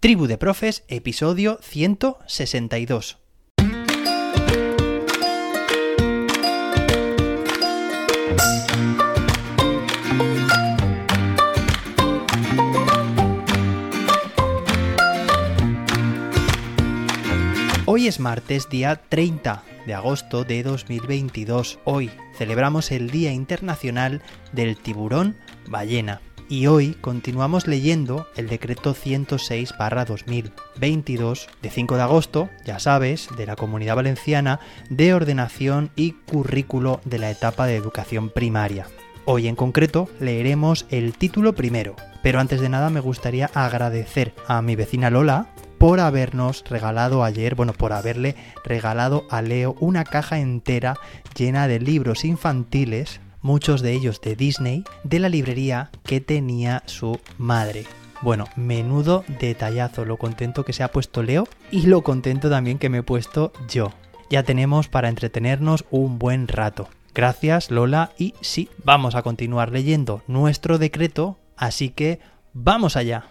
Tribu de Profes, episodio 162. Hoy es martes, día 30 de agosto de 2022. Hoy celebramos el Día Internacional del Tiburón Ballena. Y hoy continuamos leyendo el decreto 106-2022 de 5 de agosto, ya sabes, de la Comunidad Valenciana de ordenación y currículo de la etapa de educación primaria. Hoy en concreto leeremos el título primero, pero antes de nada me gustaría agradecer a mi vecina Lola por habernos regalado ayer, bueno, por haberle regalado a Leo una caja entera llena de libros infantiles, muchos de ellos de Disney, de la librería que tenía su madre. Bueno, menudo detallazo, lo contento que se ha puesto Leo y lo contento también que me he puesto yo. Ya tenemos para entretenernos un buen rato. Gracias Lola y sí, vamos a continuar leyendo nuestro decreto, así que vamos allá.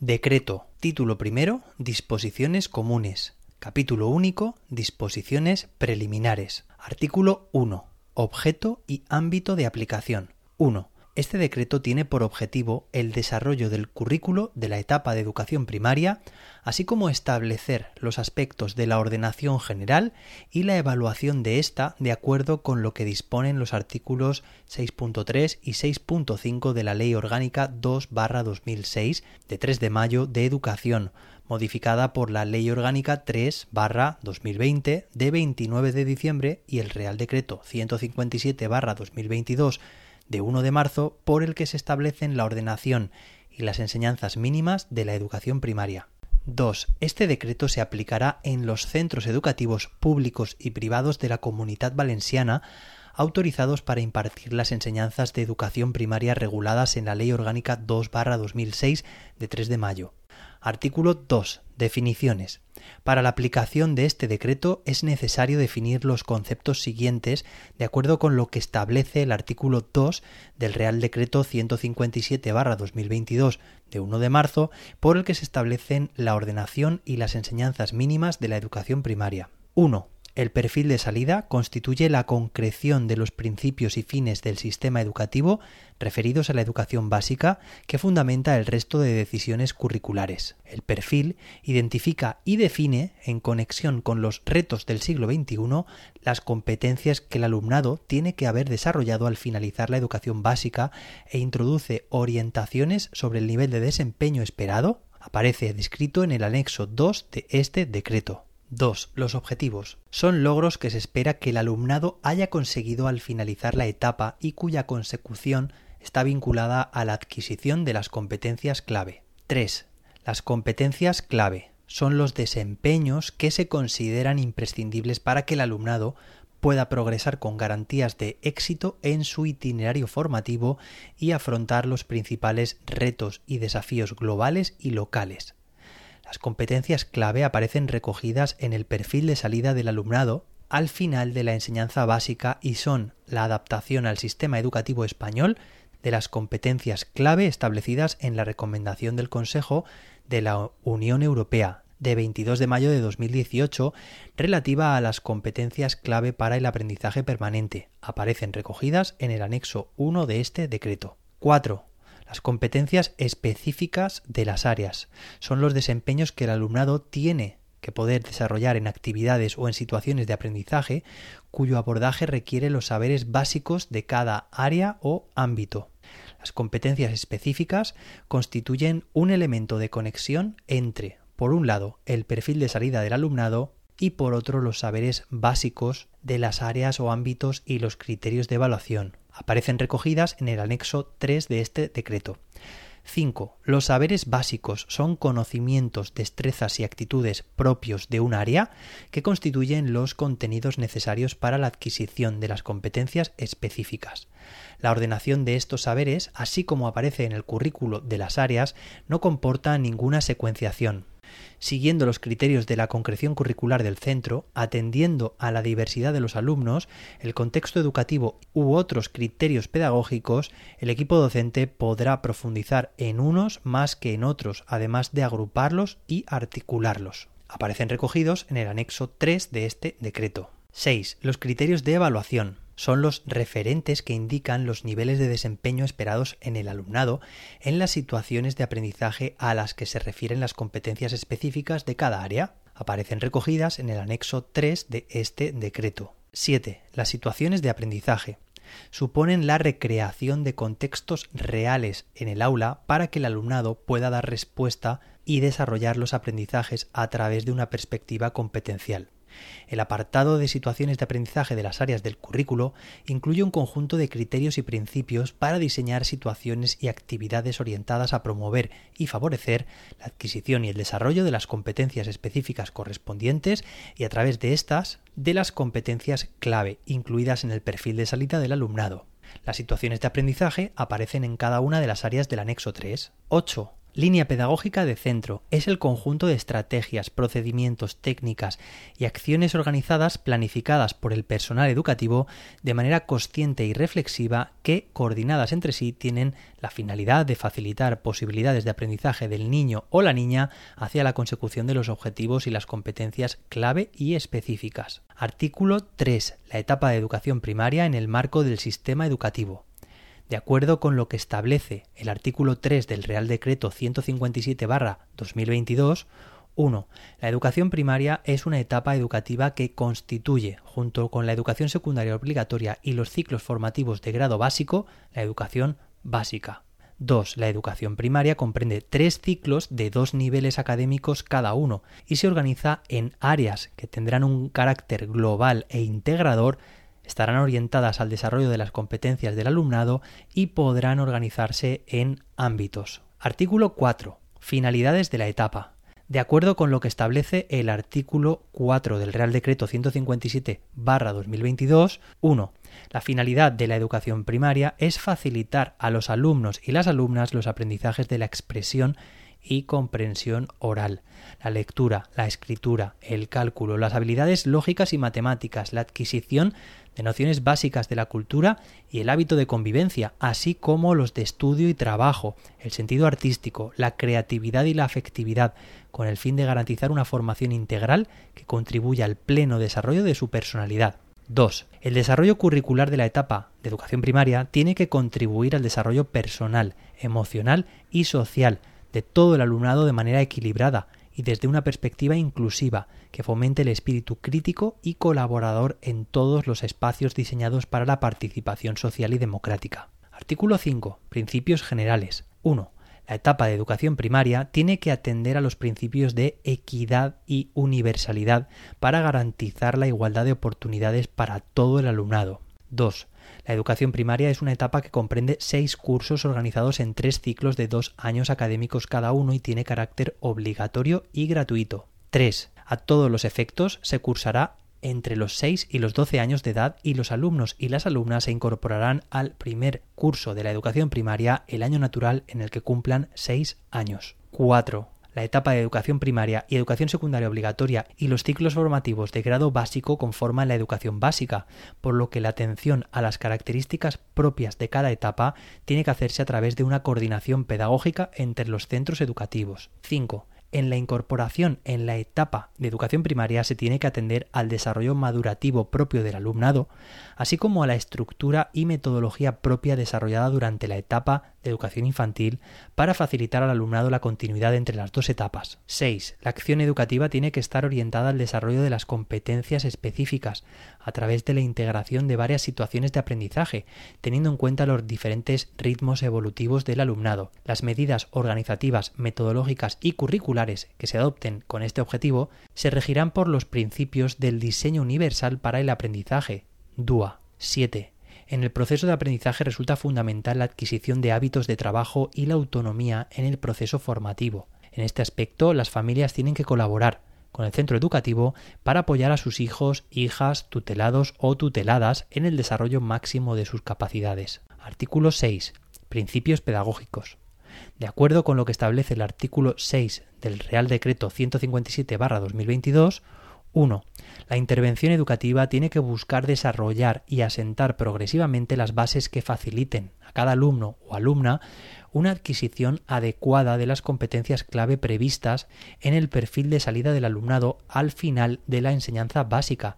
Decreto. Título primero. Disposiciones comunes. Capítulo único. Disposiciones preliminares. Artículo 1. Objeto y ámbito de aplicación. 1. Este decreto tiene por objetivo el desarrollo del currículo de la etapa de educación primaria, así como establecer los aspectos de la ordenación general y la evaluación de ésta de acuerdo con lo que disponen los artículos 6.3 y 6.5 de la Ley Orgánica 2-2006 de 3 de mayo de Educación, modificada por la Ley Orgánica 3-2020 de 29 de diciembre y el Real Decreto 157-2022 de 1 de marzo por el que se establecen la ordenación y las enseñanzas mínimas de la educación primaria. 2. Este decreto se aplicará en los centros educativos públicos y privados de la Comunidad Valenciana autorizados para impartir las enseñanzas de educación primaria reguladas en la Ley Orgánica 2-2006 de 3 de mayo. Artículo 2. Definiciones. Para la aplicación de este decreto es necesario definir los conceptos siguientes de acuerdo con lo que establece el artículo 2 del Real Decreto 157-2022 de 1 de marzo, por el que se establecen la ordenación y las enseñanzas mínimas de la educación primaria. 1. El perfil de salida constituye la concreción de los principios y fines del sistema educativo referidos a la educación básica que fundamenta el resto de decisiones curriculares. El perfil identifica y define, en conexión con los retos del siglo XXI, las competencias que el alumnado tiene que haber desarrollado al finalizar la educación básica e introduce orientaciones sobre el nivel de desempeño esperado. Aparece descrito en el anexo 2 de este decreto. 2. Los objetivos. Son logros que se espera que el alumnado haya conseguido al finalizar la etapa y cuya consecución está vinculada a la adquisición de las competencias clave. 3. Las competencias clave son los desempeños que se consideran imprescindibles para que el alumnado pueda progresar con garantías de éxito en su itinerario formativo y afrontar los principales retos y desafíos globales y locales. Las competencias clave aparecen recogidas en el perfil de salida del alumnado al final de la enseñanza básica y son la adaptación al sistema educativo español de las competencias clave establecidas en la recomendación del Consejo de la Unión Europea de 22 de mayo de 2018 relativa a las competencias clave para el aprendizaje permanente. Aparecen recogidas en el anexo 1 de este decreto. 4. Las competencias específicas de las áreas son los desempeños que el alumnado tiene que poder desarrollar en actividades o en situaciones de aprendizaje cuyo abordaje requiere los saberes básicos de cada área o ámbito. Las competencias específicas constituyen un elemento de conexión entre, por un lado, el perfil de salida del alumnado y por otro los saberes básicos de las áreas o ámbitos y los criterios de evaluación aparecen recogidas en el anexo 3 de este decreto. 5. Los saberes básicos son conocimientos, destrezas y actitudes propios de un área que constituyen los contenidos necesarios para la adquisición de las competencias específicas. La ordenación de estos saberes, así como aparece en el currículo de las áreas, no comporta ninguna secuenciación. Siguiendo los criterios de la concreción curricular del centro, atendiendo a la diversidad de los alumnos, el contexto educativo u otros criterios pedagógicos, el equipo docente podrá profundizar en unos más que en otros, además de agruparlos y articularlos. Aparecen recogidos en el anexo 3 de este decreto. 6. Los criterios de evaluación son los referentes que indican los niveles de desempeño esperados en el alumnado en las situaciones de aprendizaje a las que se refieren las competencias específicas de cada área. Aparecen recogidas en el anexo 3 de este decreto. 7. Las situaciones de aprendizaje suponen la recreación de contextos reales en el aula para que el alumnado pueda dar respuesta y desarrollar los aprendizajes a través de una perspectiva competencial. El apartado de situaciones de aprendizaje de las áreas del currículo incluye un conjunto de criterios y principios para diseñar situaciones y actividades orientadas a promover y favorecer la adquisición y el desarrollo de las competencias específicas correspondientes y a través de estas de las competencias clave incluidas en el perfil de salida del alumnado. Las situaciones de aprendizaje aparecen en cada una de las áreas del anexo 3. 8. Línea pedagógica de centro es el conjunto de estrategias, procedimientos, técnicas y acciones organizadas planificadas por el personal educativo de manera consciente y reflexiva que, coordinadas entre sí, tienen la finalidad de facilitar posibilidades de aprendizaje del niño o la niña hacia la consecución de los objetivos y las competencias clave y específicas. Artículo 3. La etapa de educación primaria en el marco del sistema educativo. De acuerdo con lo que establece el artículo 3 del Real Decreto 157-2022, 1. La educación primaria es una etapa educativa que constituye, junto con la educación secundaria obligatoria y los ciclos formativos de grado básico, la educación básica. 2. La educación primaria comprende tres ciclos de dos niveles académicos cada uno y se organiza en áreas que tendrán un carácter global e integrador estarán orientadas al desarrollo de las competencias del alumnado y podrán organizarse en ámbitos. Artículo 4. Finalidades de la etapa. De acuerdo con lo que establece el artículo 4 del Real Decreto 157-2022, 1. La finalidad de la educación primaria es facilitar a los alumnos y las alumnas los aprendizajes de la expresión y comprensión oral, la lectura, la escritura, el cálculo, las habilidades lógicas y matemáticas, la adquisición de nociones básicas de la cultura y el hábito de convivencia, así como los de estudio y trabajo, el sentido artístico, la creatividad y la afectividad, con el fin de garantizar una formación integral que contribuya al pleno desarrollo de su personalidad. 2. El desarrollo curricular de la etapa de educación primaria tiene que contribuir al desarrollo personal, emocional y social de todo el alumnado de manera equilibrada y desde una perspectiva inclusiva que fomente el espíritu crítico y colaborador en todos los espacios diseñados para la participación social y democrática. Artículo 5. Principios generales. 1. La etapa de educación primaria tiene que atender a los principios de equidad y universalidad para garantizar la igualdad de oportunidades para todo el alumnado. 2. La educación primaria es una etapa que comprende seis cursos organizados en tres ciclos de dos años académicos cada uno y tiene carácter obligatorio y gratuito. 3. A todos los efectos se cursará entre los 6 y los 12 años de edad y los alumnos y las alumnas se incorporarán al primer curso de la educación primaria el año natural en el que cumplan 6 años. 4 la etapa de educación primaria y educación secundaria obligatoria y los ciclos formativos de grado básico conforman la educación básica, por lo que la atención a las características propias de cada etapa tiene que hacerse a través de una coordinación pedagógica entre los centros educativos. 5 en la incorporación en la etapa de educación primaria se tiene que atender al desarrollo madurativo propio del alumnado, así como a la estructura y metodología propia desarrollada durante la etapa de educación infantil para facilitar al alumnado la continuidad entre las dos etapas. 6. La acción educativa tiene que estar orientada al desarrollo de las competencias específicas a través de la integración de varias situaciones de aprendizaje, teniendo en cuenta los diferentes ritmos evolutivos del alumnado. Las medidas organizativas, metodológicas y curriculares que se adopten con este objetivo se regirán por los principios del diseño universal para el aprendizaje, DUA. 7. En el proceso de aprendizaje resulta fundamental la adquisición de hábitos de trabajo y la autonomía en el proceso formativo. En este aspecto, las familias tienen que colaborar con el centro educativo para apoyar a sus hijos, hijas, tutelados o tuteladas en el desarrollo máximo de sus capacidades. Artículo 6. Principios pedagógicos. De acuerdo con lo que establece el artículo 6 del Real Decreto 157-2022, 1. La intervención educativa tiene que buscar desarrollar y asentar progresivamente las bases que faciliten a cada alumno o alumna una adquisición adecuada de las competencias clave previstas en el perfil de salida del alumnado al final de la enseñanza básica,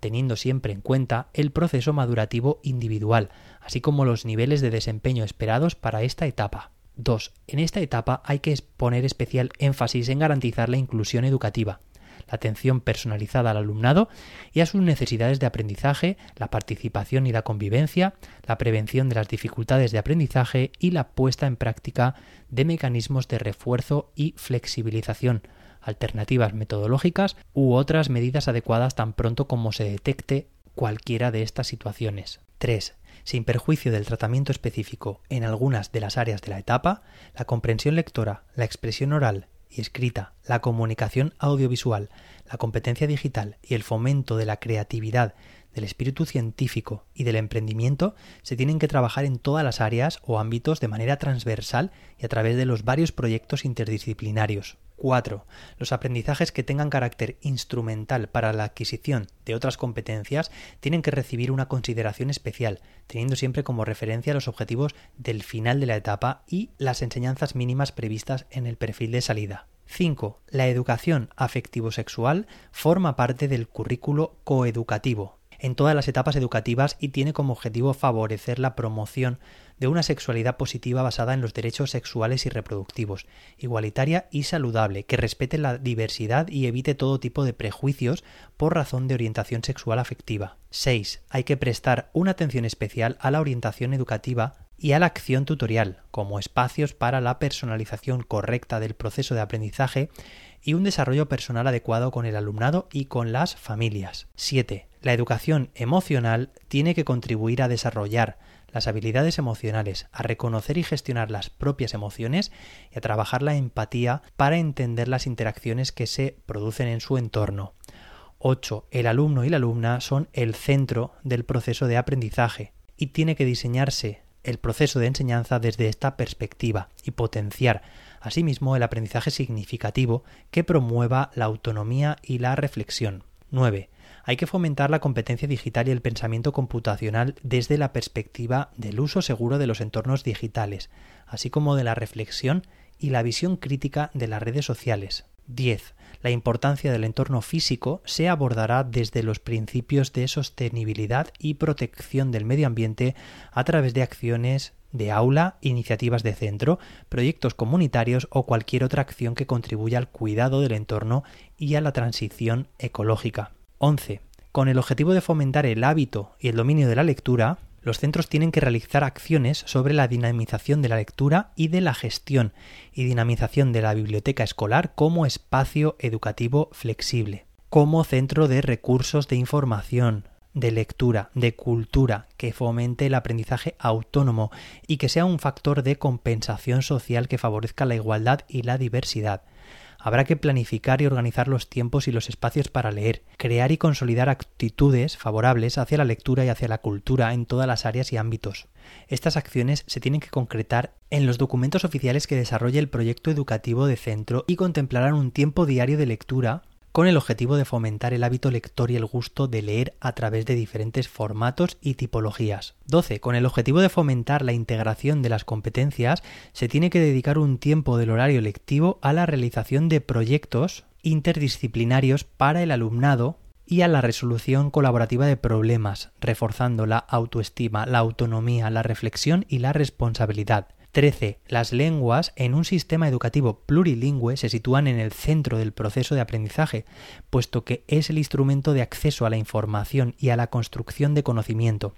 teniendo siempre en cuenta el proceso madurativo individual, así como los niveles de desempeño esperados para esta etapa. 2. En esta etapa hay que poner especial énfasis en garantizar la inclusión educativa, la atención personalizada al alumnado y a sus necesidades de aprendizaje, la participación y la convivencia, la prevención de las dificultades de aprendizaje y la puesta en práctica de mecanismos de refuerzo y flexibilización, alternativas metodológicas u otras medidas adecuadas tan pronto como se detecte cualquiera de estas situaciones. 3. Sin perjuicio del tratamiento específico en algunas de las áreas de la etapa, la comprensión lectora, la expresión oral y escrita, la comunicación audiovisual, la competencia digital y el fomento de la creatividad, del espíritu científico y del emprendimiento se tienen que trabajar en todas las áreas o ámbitos de manera transversal y a través de los varios proyectos interdisciplinarios. 4. Los aprendizajes que tengan carácter instrumental para la adquisición de otras competencias tienen que recibir una consideración especial, teniendo siempre como referencia los objetivos del final de la etapa y las enseñanzas mínimas previstas en el perfil de salida. 5. La educación afectivo-sexual forma parte del currículo coeducativo en todas las etapas educativas y tiene como objetivo favorecer la promoción de una sexualidad positiva basada en los derechos sexuales y reproductivos, igualitaria y saludable, que respete la diversidad y evite todo tipo de prejuicios por razón de orientación sexual afectiva. 6. Hay que prestar una atención especial a la orientación educativa y a la acción tutorial, como espacios para la personalización correcta del proceso de aprendizaje y un desarrollo personal adecuado con el alumnado y con las familias. 7. La educación emocional tiene que contribuir a desarrollar las habilidades emocionales, a reconocer y gestionar las propias emociones y a trabajar la empatía para entender las interacciones que se producen en su entorno. 8. El alumno y la alumna son el centro del proceso de aprendizaje y tiene que diseñarse el proceso de enseñanza desde esta perspectiva y potenciar asimismo el aprendizaje significativo que promueva la autonomía y la reflexión. 9. Hay que fomentar la competencia digital y el pensamiento computacional desde la perspectiva del uso seguro de los entornos digitales, así como de la reflexión y la visión crítica de las redes sociales. 10. La importancia del entorno físico se abordará desde los principios de sostenibilidad y protección del medio ambiente a través de acciones de aula, iniciativas de centro, proyectos comunitarios o cualquier otra acción que contribuya al cuidado del entorno y a la transición ecológica. 11. Con el objetivo de fomentar el hábito y el dominio de la lectura, los centros tienen que realizar acciones sobre la dinamización de la lectura y de la gestión y dinamización de la biblioteca escolar como espacio educativo flexible, como centro de recursos de información, de lectura, de cultura, que fomente el aprendizaje autónomo y que sea un factor de compensación social que favorezca la igualdad y la diversidad Habrá que planificar y organizar los tiempos y los espacios para leer, crear y consolidar actitudes favorables hacia la lectura y hacia la cultura en todas las áreas y ámbitos. Estas acciones se tienen que concretar en los documentos oficiales que desarrolle el proyecto educativo de centro y contemplarán un tiempo diario de lectura con el objetivo de fomentar el hábito lector y el gusto de leer a través de diferentes formatos y tipologías. 12. Con el objetivo de fomentar la integración de las competencias, se tiene que dedicar un tiempo del horario lectivo a la realización de proyectos interdisciplinarios para el alumnado y a la resolución colaborativa de problemas, reforzando la autoestima, la autonomía, la reflexión y la responsabilidad. 13. Las lenguas en un sistema educativo plurilingüe se sitúan en el centro del proceso de aprendizaje, puesto que es el instrumento de acceso a la información y a la construcción de conocimiento.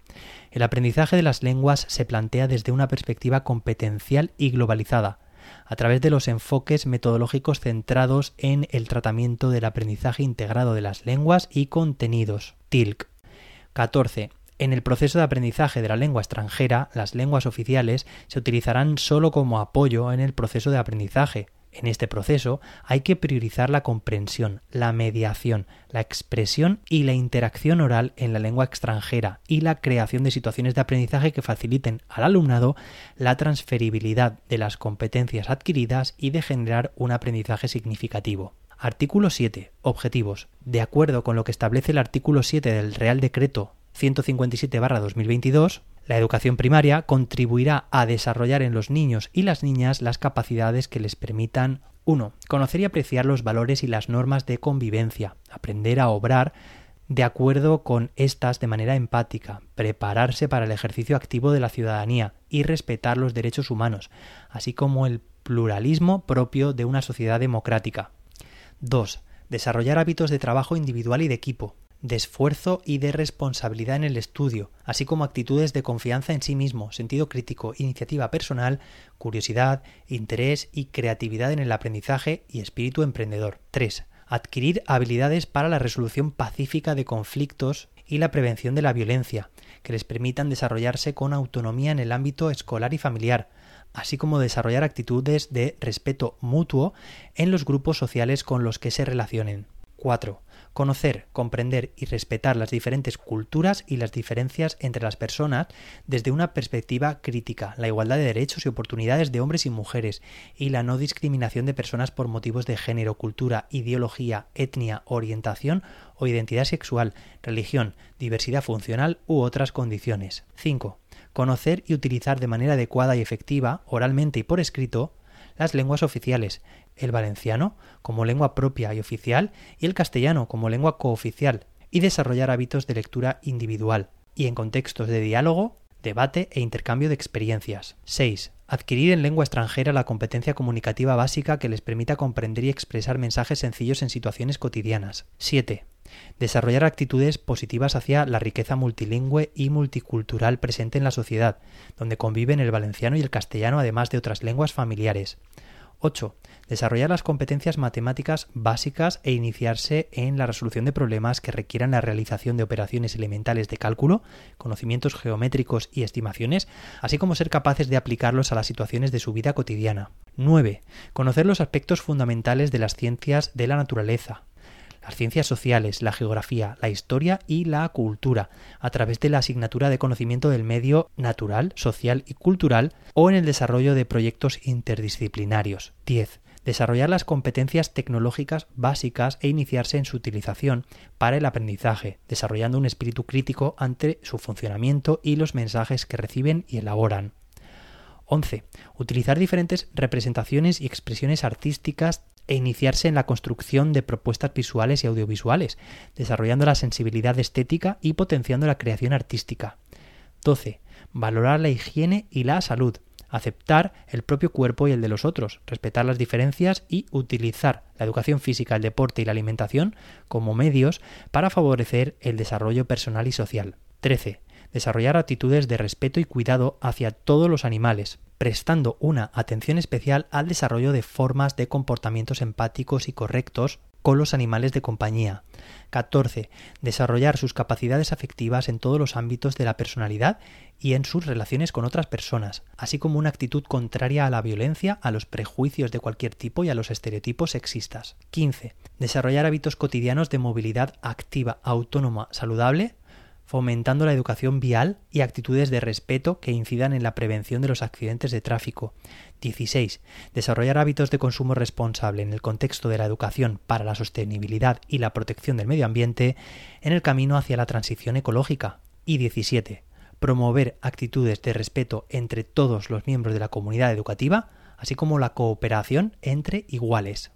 El aprendizaje de las lenguas se plantea desde una perspectiva competencial y globalizada, a través de los enfoques metodológicos centrados en el tratamiento del aprendizaje integrado de las lenguas y contenidos. TILC. 14. En el proceso de aprendizaje de la lengua extranjera, las lenguas oficiales se utilizarán solo como apoyo en el proceso de aprendizaje. En este proceso hay que priorizar la comprensión, la mediación, la expresión y la interacción oral en la lengua extranjera y la creación de situaciones de aprendizaje que faciliten al alumnado la transferibilidad de las competencias adquiridas y de generar un aprendizaje significativo. Artículo 7. Objetivos. De acuerdo con lo que establece el artículo 7 del Real Decreto 157-2022, la educación primaria contribuirá a desarrollar en los niños y las niñas las capacidades que les permitan 1. Conocer y apreciar los valores y las normas de convivencia, aprender a obrar de acuerdo con estas de manera empática, prepararse para el ejercicio activo de la ciudadanía y respetar los derechos humanos, así como el pluralismo propio de una sociedad democrática. 2. Desarrollar hábitos de trabajo individual y de equipo, de esfuerzo y de responsabilidad en el estudio, así como actitudes de confianza en sí mismo, sentido crítico, iniciativa personal, curiosidad, interés y creatividad en el aprendizaje y espíritu emprendedor. 3. Adquirir habilidades para la resolución pacífica de conflictos y la prevención de la violencia, que les permitan desarrollarse con autonomía en el ámbito escolar y familiar, así como desarrollar actitudes de respeto mutuo en los grupos sociales con los que se relacionen. 4. Conocer, comprender y respetar las diferentes culturas y las diferencias entre las personas desde una perspectiva crítica, la igualdad de derechos y oportunidades de hombres y mujeres y la no discriminación de personas por motivos de género, cultura, ideología, etnia, orientación o identidad sexual, religión, diversidad funcional u otras condiciones. 5. Conocer y utilizar de manera adecuada y efectiva, oralmente y por escrito, las lenguas oficiales, el valenciano como lengua propia y oficial y el castellano como lengua cooficial, y desarrollar hábitos de lectura individual y en contextos de diálogo, debate e intercambio de experiencias. 6. Adquirir en lengua extranjera la competencia comunicativa básica que les permita comprender y expresar mensajes sencillos en situaciones cotidianas. 7. Desarrollar actitudes positivas hacia la riqueza multilingüe y multicultural presente en la sociedad, donde conviven el valenciano y el castellano además de otras lenguas familiares. 8. Desarrollar las competencias matemáticas básicas e iniciarse en la resolución de problemas que requieran la realización de operaciones elementales de cálculo, conocimientos geométricos y estimaciones, así como ser capaces de aplicarlos a las situaciones de su vida cotidiana. 9. Conocer los aspectos fundamentales de las ciencias de la naturaleza, las ciencias sociales, la geografía, la historia y la cultura, a través de la asignatura de conocimiento del medio natural, social y cultural o en el desarrollo de proyectos interdisciplinarios. 10 desarrollar las competencias tecnológicas básicas e iniciarse en su utilización para el aprendizaje, desarrollando un espíritu crítico ante su funcionamiento y los mensajes que reciben y elaboran. 11. Utilizar diferentes representaciones y expresiones artísticas e iniciarse en la construcción de propuestas visuales y audiovisuales, desarrollando la sensibilidad estética y potenciando la creación artística. 12. Valorar la higiene y la salud, aceptar el propio cuerpo y el de los otros, respetar las diferencias y utilizar la educación física, el deporte y la alimentación como medios para favorecer el desarrollo personal y social. 13. Desarrollar actitudes de respeto y cuidado hacia todos los animales, prestando una atención especial al desarrollo de formas de comportamientos empáticos y correctos con los animales de compañía. 14. Desarrollar sus capacidades afectivas en todos los ámbitos de la personalidad y en sus relaciones con otras personas, así como una actitud contraria a la violencia, a los prejuicios de cualquier tipo y a los estereotipos sexistas. 15. Desarrollar hábitos cotidianos de movilidad activa, autónoma, saludable, fomentando la educación vial y actitudes de respeto que incidan en la prevención de los accidentes de tráfico. 16. Desarrollar hábitos de consumo responsable en el contexto de la educación para la sostenibilidad y la protección del medio ambiente en el camino hacia la transición ecológica. Y 17. Promover actitudes de respeto entre todos los miembros de la comunidad educativa, así como la cooperación entre iguales.